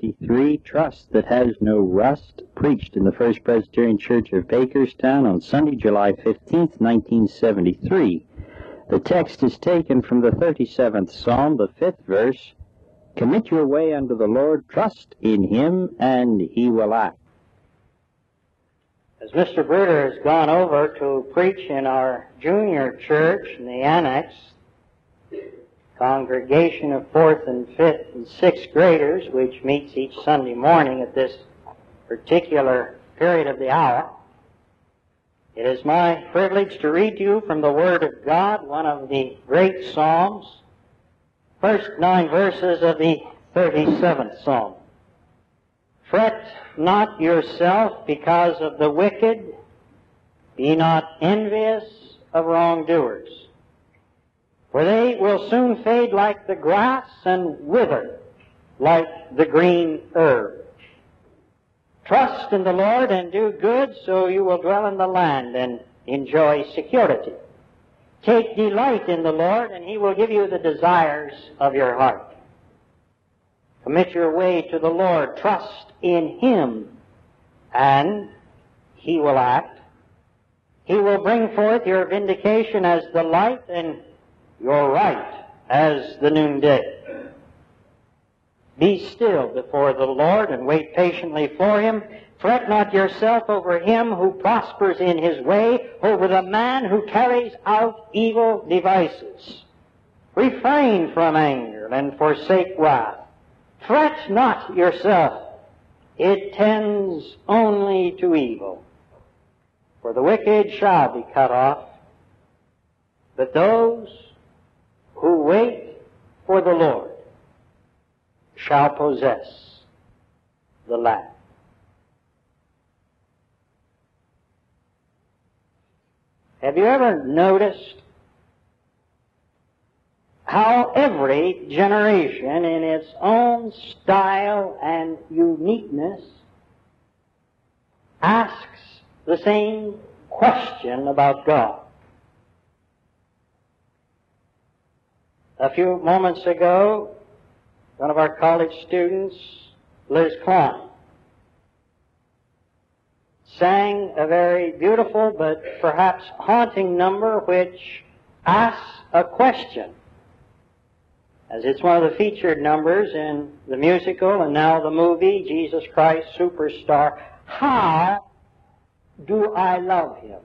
63, Trust That Has No Rust, preached in the First Presbyterian Church of Bakerstown on Sunday, July 15, 1973. The text is taken from the 37th Psalm, the fifth verse. Commit your way unto the Lord, trust in Him, and He will act. As Mr. Bruder has gone over to preach in our junior church in the annex, congregation of fourth and fifth and sixth graders, which meets each Sunday morning at this particular period of the hour. It is my privilege to read to you from the Word of God, one of the great Psalms, first nine verses of the 37th Psalm. Fret not yourself because of the wicked, be not envious of wrongdoers for they will soon fade like the grass and wither like the green herb. Trust in the Lord and do good, so you will dwell in the land and enjoy security. Take delight in the Lord, and he will give you the desires of your heart. Commit your way to the Lord. Trust in him, and he will act. He will bring forth your vindication as the light and your right as the noonday. Be still before the Lord and wait patiently for him. Fret not yourself over him who prospers in his way, over the man who carries out evil devices. Refrain from anger and forsake wrath. Fret not yourself. It tends only to evil. For the wicked shall be cut off, but those who wait for the Lord shall possess the land. Have you ever noticed how every generation in its own style and uniqueness asks the same question about God? A few moments ago, one of our college students, Liz Klein, sang a very beautiful but perhaps haunting number which asks a question. As it's one of the featured numbers in the musical and now the movie, Jesus Christ Superstar, how do I love him?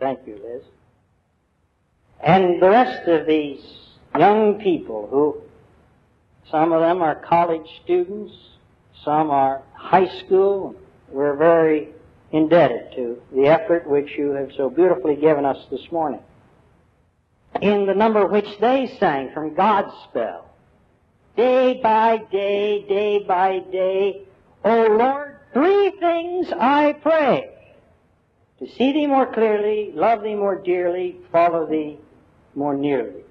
Thank you, Liz. And the rest of these young people who, some of them are college students, some are high school, we're very indebted to the effort which you have so beautifully given us this morning. In the number which they sang from God's spell, day by day, day by day, O Lord, three things I pray. To see thee more clearly, love thee more dearly, follow thee more nearly.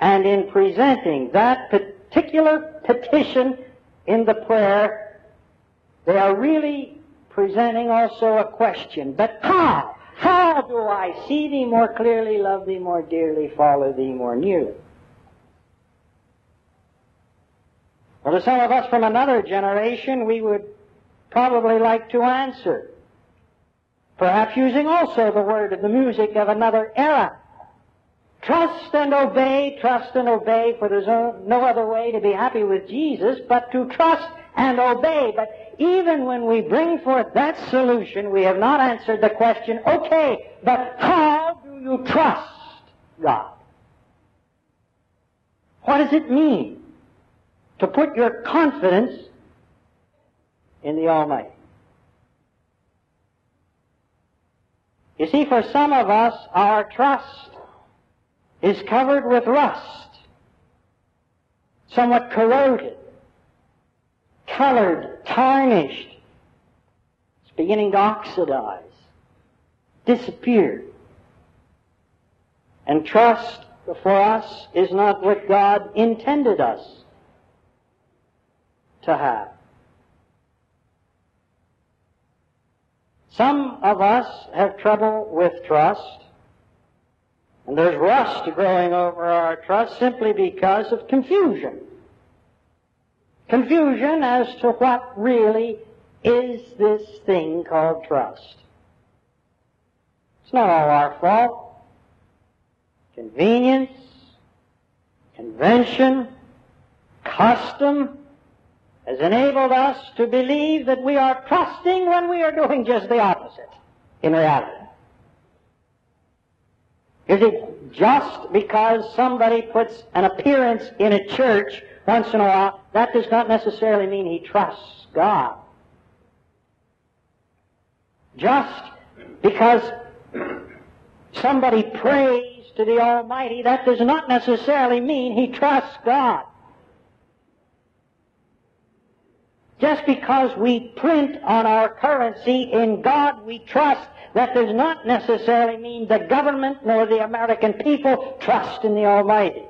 And in presenting that particular petition in the prayer, they are really presenting also a question. But how? How do I see thee more clearly, love thee more dearly, follow thee more nearly? Well, to some of us from another generation, we would probably like to answer. Perhaps using also the word of the music of another era. Trust and obey, trust and obey, for there's no other way to be happy with Jesus but to trust and obey. But even when we bring forth that solution, we have not answered the question, okay, but how do you trust God? What does it mean to put your confidence in the Almighty? You see, for some of us, our trust is covered with rust, somewhat corroded, colored, tarnished. It's beginning to oxidize, disappear. And trust for us is not what God intended us to have. Some of us have trouble with trust and there's rust growing over our trust simply because of confusion. confusion as to what really is this thing called trust. It's not all our fault. Convenience, convention, custom has enabled us to believe that we are trusting when we are doing just the opposite in reality. Is it just because somebody puts an appearance in a church once in a while, that does not necessarily mean he trusts God. Just because somebody prays to the Almighty, that does not necessarily mean he trusts God. Just because we print on our currency in God we trust, that does not necessarily mean the government nor the American people trust in the Almighty.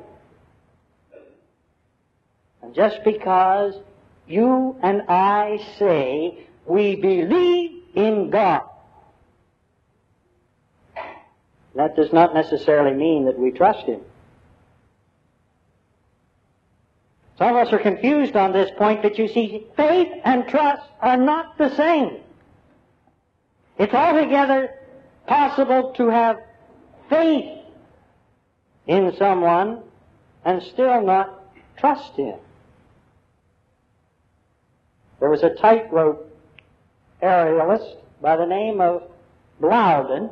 And just because you and I say we believe in God, that does not necessarily mean that we trust Him. Some of us are confused on this point, but you see, faith and trust are not the same. It's altogether possible to have faith in someone and still not trust him. There was a tightrope aerialist by the name of Blondin,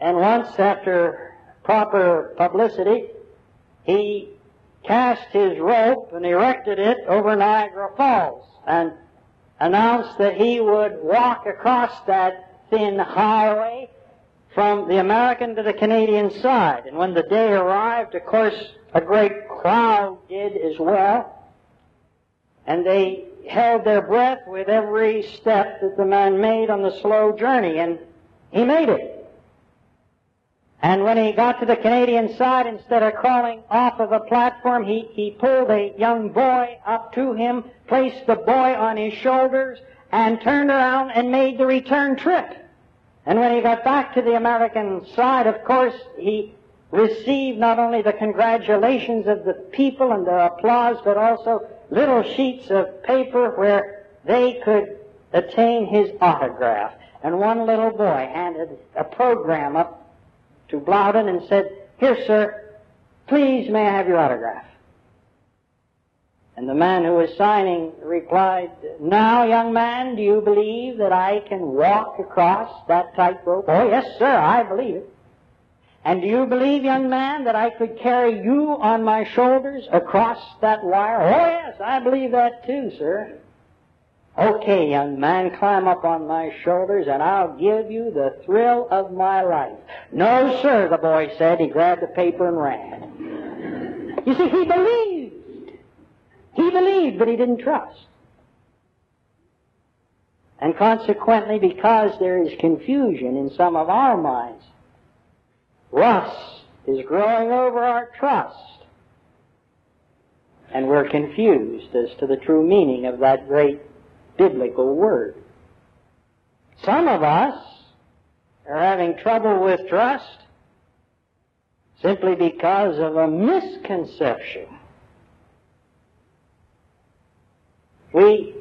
and once after proper publicity, he cast his rope and erected it over Niagara Falls and announced that he would walk across that thin highway from the American to the Canadian side. And when the day arrived, of course, a great crowd did as well. And they held their breath with every step that the man made on the slow journey, and he made it. And when he got to the Canadian side, instead of crawling off of a platform, he, he pulled a young boy up to him, placed the boy on his shoulders, and turned around and made the return trip. And when he got back to the American side, of course, he received not only the congratulations of the people and their applause, but also little sheets of paper where they could attain his autograph. And one little boy handed a program up to Blondin and said, Here, sir, please may I have your autograph? And the man who was signing replied, Now, young man, do you believe that I can walk across that tightrope? Oh, yes, sir, I believe it. And do you believe, young man, that I could carry you on my shoulders across that wire? Oh, yes, I believe that too, sir. Okay, young man, climb up on my shoulders and I'll give you the thrill of my life. No, sir, the boy said. He grabbed the paper and ran. You see, he believed. He believed, but he didn't trust. And consequently, because there is confusion in some of our minds, rust is growing over our trust. And we're confused as to the true meaning of that great biblical word. Some of us are having trouble with trust simply because of a misconception. We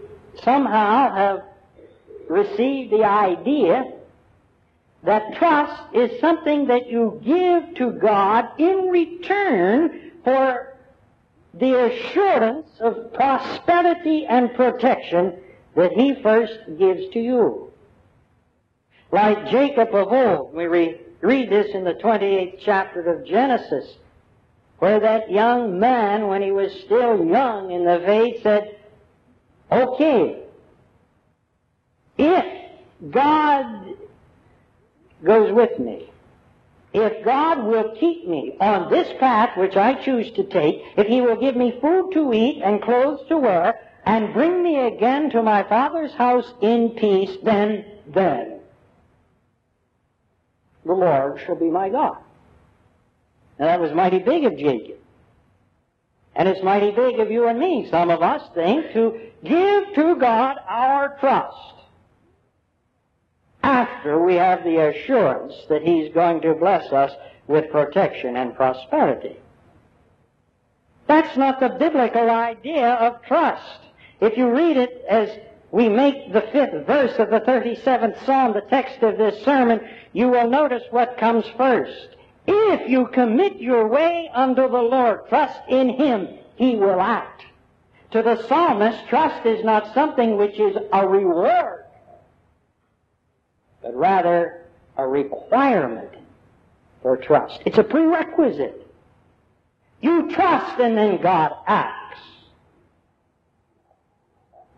somehow have received the idea that trust is something that you give to God in return for the assurance of prosperity and protection that he first gives to you. Like Jacob of old, we re- read this in the 28th chapter of Genesis, where that young man, when he was still young in the faith, said, Okay, if God goes with me, if God will keep me on this path which I choose to take, if He will give me food to eat and clothes to wear, and bring me again to my father's house in peace, then, then the Lord shall be my God. Now that was mighty big of Jacob. And it's mighty big of you and me, some of us think, to give to God our trust after we have the assurance that He's going to bless us with protection and prosperity. That's not the biblical idea of trust. If you read it as we make the fifth verse of the 37th Psalm the text of this sermon, you will notice what comes first. If you commit your way unto the Lord, trust in Him, He will act. To the psalmist, trust is not something which is a reward, but rather a requirement for trust. It's a prerequisite. You trust and then God acts.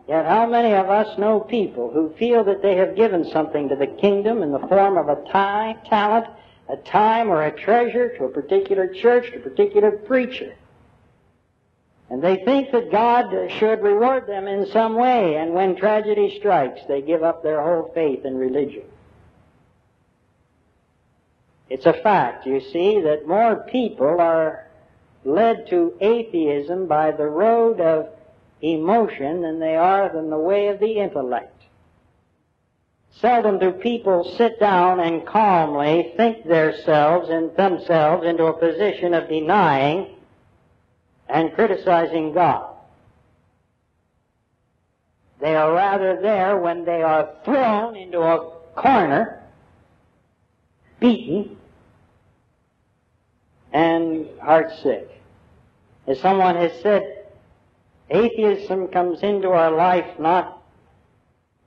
Yet how many of us know people who feel that they have given something to the kingdom in the form of a time, talent, a time or a treasure to a particular church, to a particular preacher. And they think that God should reward them in some way, and when tragedy strikes, they give up their whole faith in religion. It's a fact, you see, that more people are led to atheism by the road of emotion than they are than the way of the intellect. Seldom do people sit down and calmly think themselves and themselves into a position of denying and criticizing God. They are rather there when they are thrown into a corner, beaten, and heartsick. As someone has said, atheism comes into our life not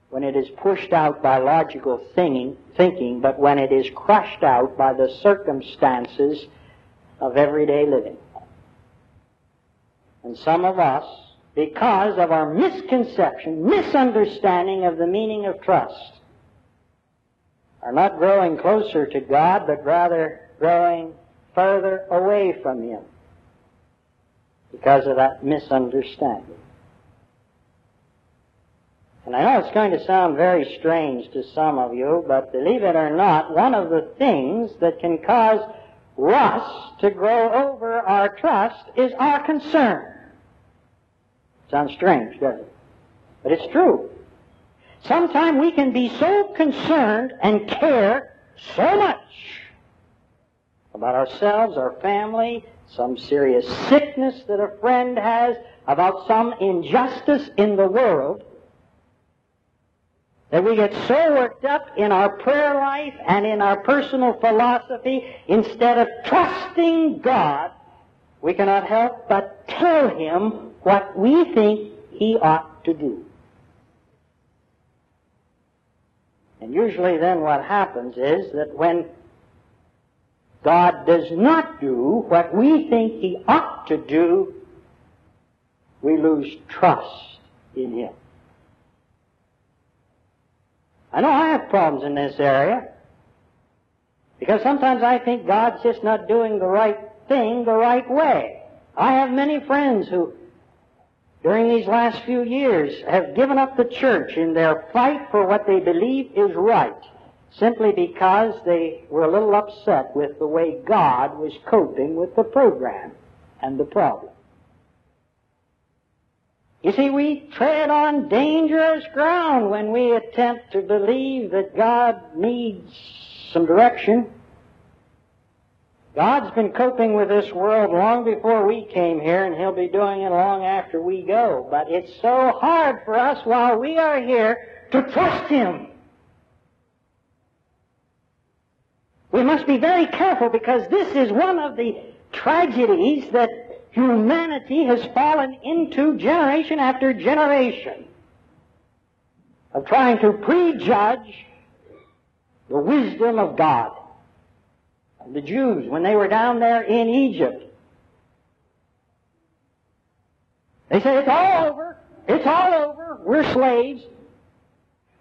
when it is pushed out by logical thinking, thinking, but when it is crushed out by the circumstances of everyday living. And some of us, because of our misconception, misunderstanding of the meaning of trust, are not growing closer to God, but rather growing further away from Him because of that misunderstanding. And I know it's going to sound very strange to some of you, but believe it or not, one of the things that can cause rust to grow over our trust is our concern. Sounds strange, doesn't it? But it's true. Sometimes we can be so concerned and care so much about ourselves, our family, some serious sickness that a friend has, about some injustice in the world, that we get so worked up in our prayer life and in our personal philosophy, instead of trusting God, we cannot help but tell Him what we think He ought to do. And usually then what happens is that when God does not do what we think He ought to do, we lose trust in Him. I know I have problems in this area because sometimes I think God's just not doing the right thing the right way. I have many friends who, during these last few years, have given up the church in their fight for what they believe is right simply because they were a little upset with the way God was coping with the program and the problem. You see, we tread on dangerous ground when we attempt to believe that God needs some direction. God's been coping with this world long before we came here, and He'll be doing it long after we go. But it's so hard for us while we are here to trust Him. We must be very careful because this is one of the tragedies that humanity has fallen into generation after generation of trying to prejudge the wisdom of God. The Jews, when they were down there in Egypt, they said, it's all over. It's all over. We're slaves.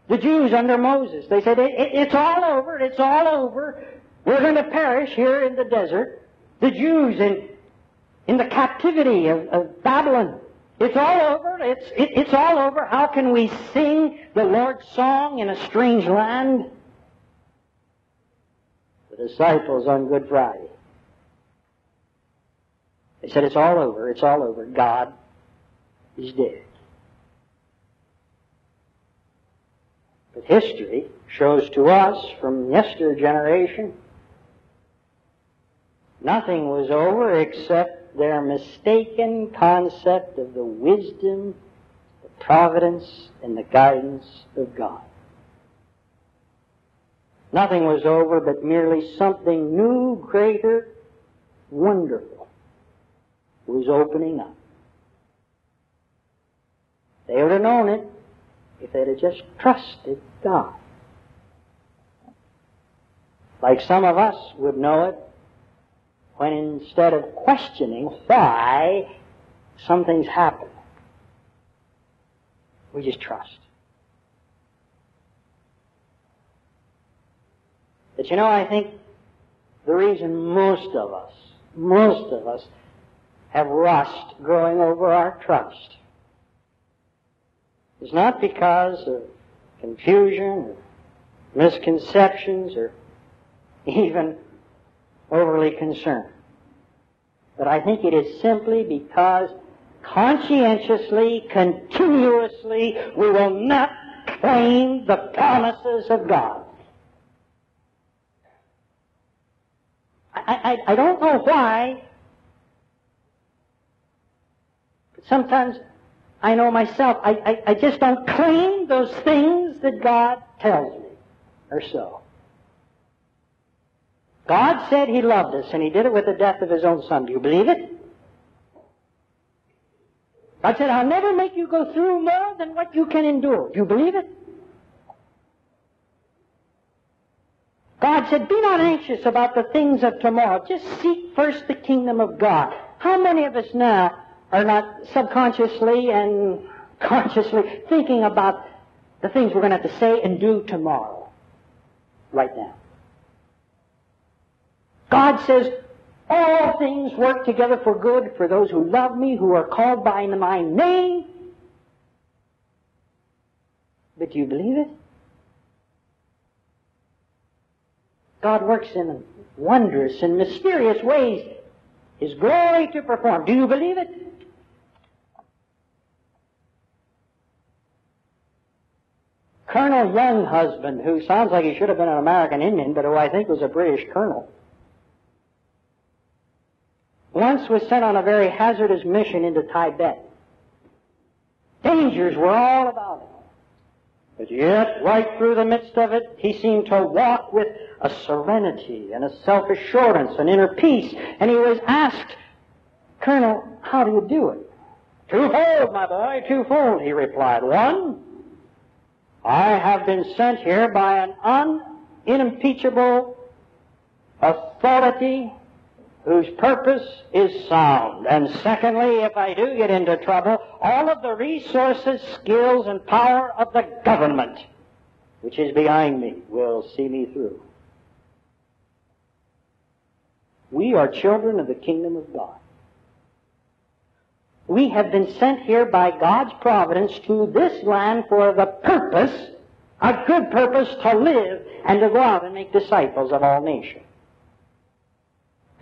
The Jews under Moses, they said, it, it, it's all over. It's all over. We're going to perish here in the desert. The Jews in, in the captivity of, of Babylon. It's all over. It's, it, it's all over. How can we sing the Lord's song in a strange land? The disciples on Good Friday. They said, it's all over. It's all over. God is dead. But history shows to us from yester generation Nothing was over except their mistaken concept of the wisdom, the providence, and the guidance of God. Nothing was over but merely something new, greater, wonderful was opening up. They would have known it if they'd have just trusted God. Like some of us would know it when instead of questioning why something's happened, we just trust. But you know, I think the reason most of us, most of us, have rust growing over our trust is not because of confusion or misconceptions or even overly concerned. But I think it is simply because conscientiously, continuously, we will not claim the promises of God. I, I, I don't know why, but sometimes I know myself, I, I, I just don't claim those things that God tells me or so. God said He loved us, and He did it with the death of His own Son. Do you believe it? God said, I'll never make you go through more than what you can endure. Do you believe it? God said, Be not anxious about the things of tomorrow. Just seek first the kingdom of God. How many of us now are not subconsciously and consciously thinking about the things we're going to have to say and do tomorrow? Right now. God says, All things work together for good for those who love me, who are called by my name. But do you believe it? God works in wondrous and mysterious ways His glory to perform. Do you believe it? Colonel Younghusband, who sounds like he should have been an American Indian, but who I think was a British colonel, once was sent on a very hazardous mission into Tibet. Dangers were all about him. But yet, right through the midst of it, he seemed to walk with a serenity and a self-assurance, an inner peace. And he was asked, Colonel, how do you do it? Twofold, my boy, twofold, he replied. One, I have been sent here by an unimpeachable authority whose purpose is sound. And secondly, if I do get into trouble, all of the resources, skills, and power of the government, which is behind me, will see me through. We are children of the kingdom of God. We have been sent here by God's providence to this land for the purpose, a good purpose, to live and to go out and make disciples of all nations.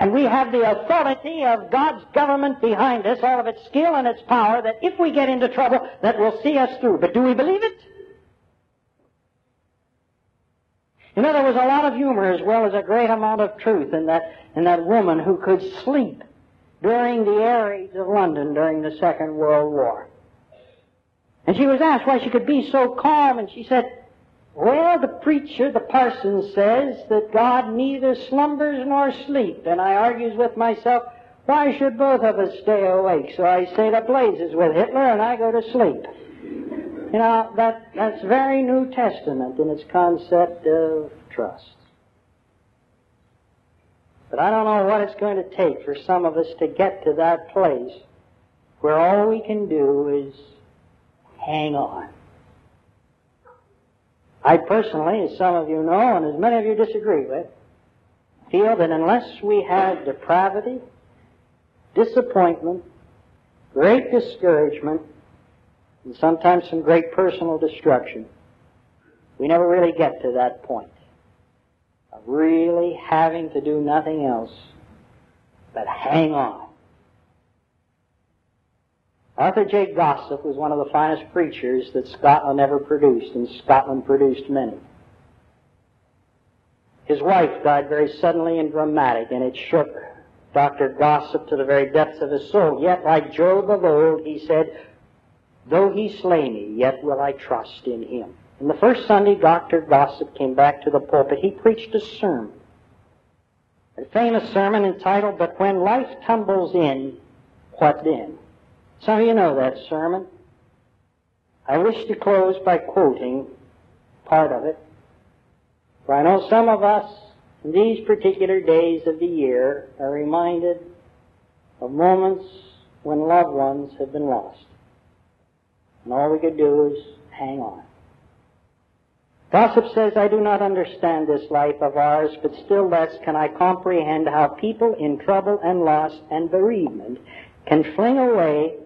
And we have the authority of God's government behind us, all of its skill and its power, that if we get into trouble, that will see us through. But do we believe it? You know, there was a lot of humor as well as a great amount of truth in that, in that woman who could sleep during the air raids of London during the Second World War. And she was asked why she could be so calm, and she said, well, the preacher, the parson, says that God neither slumbers nor sleeps, and I argues with myself, why should both of us stay awake? So I stay to blazes with Hitler and I go to sleep. You know, that, that's very New Testament in its concept of trust. But I don't know what it's going to take for some of us to get to that place where all we can do is hang on. I personally, as some of you know, and as many of you disagree with, feel that unless we have depravity, disappointment, great discouragement, and sometimes some great personal destruction, we never really get to that point of really having to do nothing else but hang on Arthur J. Gossip was one of the finest preachers that Scotland ever produced, and Scotland produced many. His wife died very suddenly and dramatic, and it shook Dr. Gossip to the very depths of his soul. Yet, like Job of old, he said, Though he slay me, yet will I trust in him. And the first Sunday Dr. Gossip came back to the pulpit, he preached a sermon. A famous sermon entitled, But When Life Tumbles In, What Then? Some of you know that sermon. I wish to close by quoting part of it. For I know some of us in these particular days of the year are reminded of moments when loved ones have been lost. And all we could do is hang on. Gossip says, I do not understand this life of ours, but still less can I comprehend how people in trouble and loss and bereavement can fling away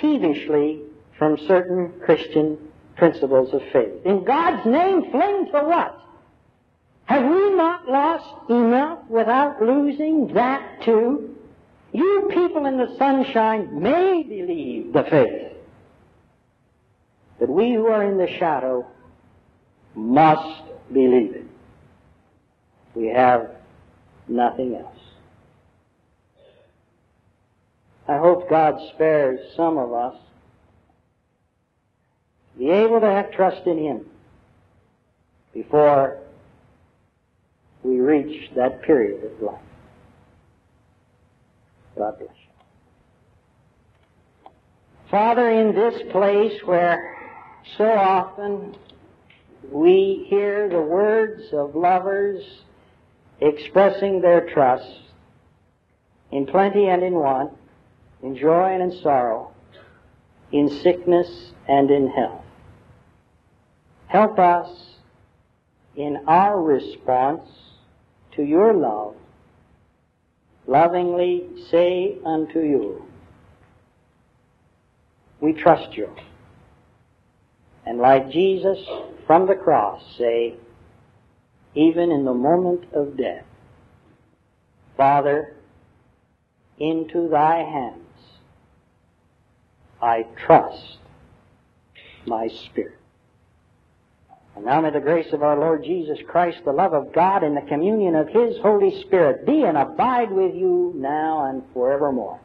peevishly from certain Christian principles of faith. In God's name, fling to what? Have we not lost enough without losing that too? You people in the sunshine may believe the faith, but we who are in the shadow must believe it. We have nothing else. I hope God spares some of us to be able to have trust in Him before we reach that period of life. God bless you. Father, in this place where so often we hear the words of lovers expressing their trust in plenty and in want, in joy and in sorrow, in sickness and in health. Help us in our response to your love, lovingly say unto you, We trust you. And like Jesus from the cross, say, even in the moment of death, Father, into thy hands I trust my spirit. And now may the grace of our Lord Jesus Christ, the love of God, and the communion of His Holy Spirit be and abide with you now and forevermore.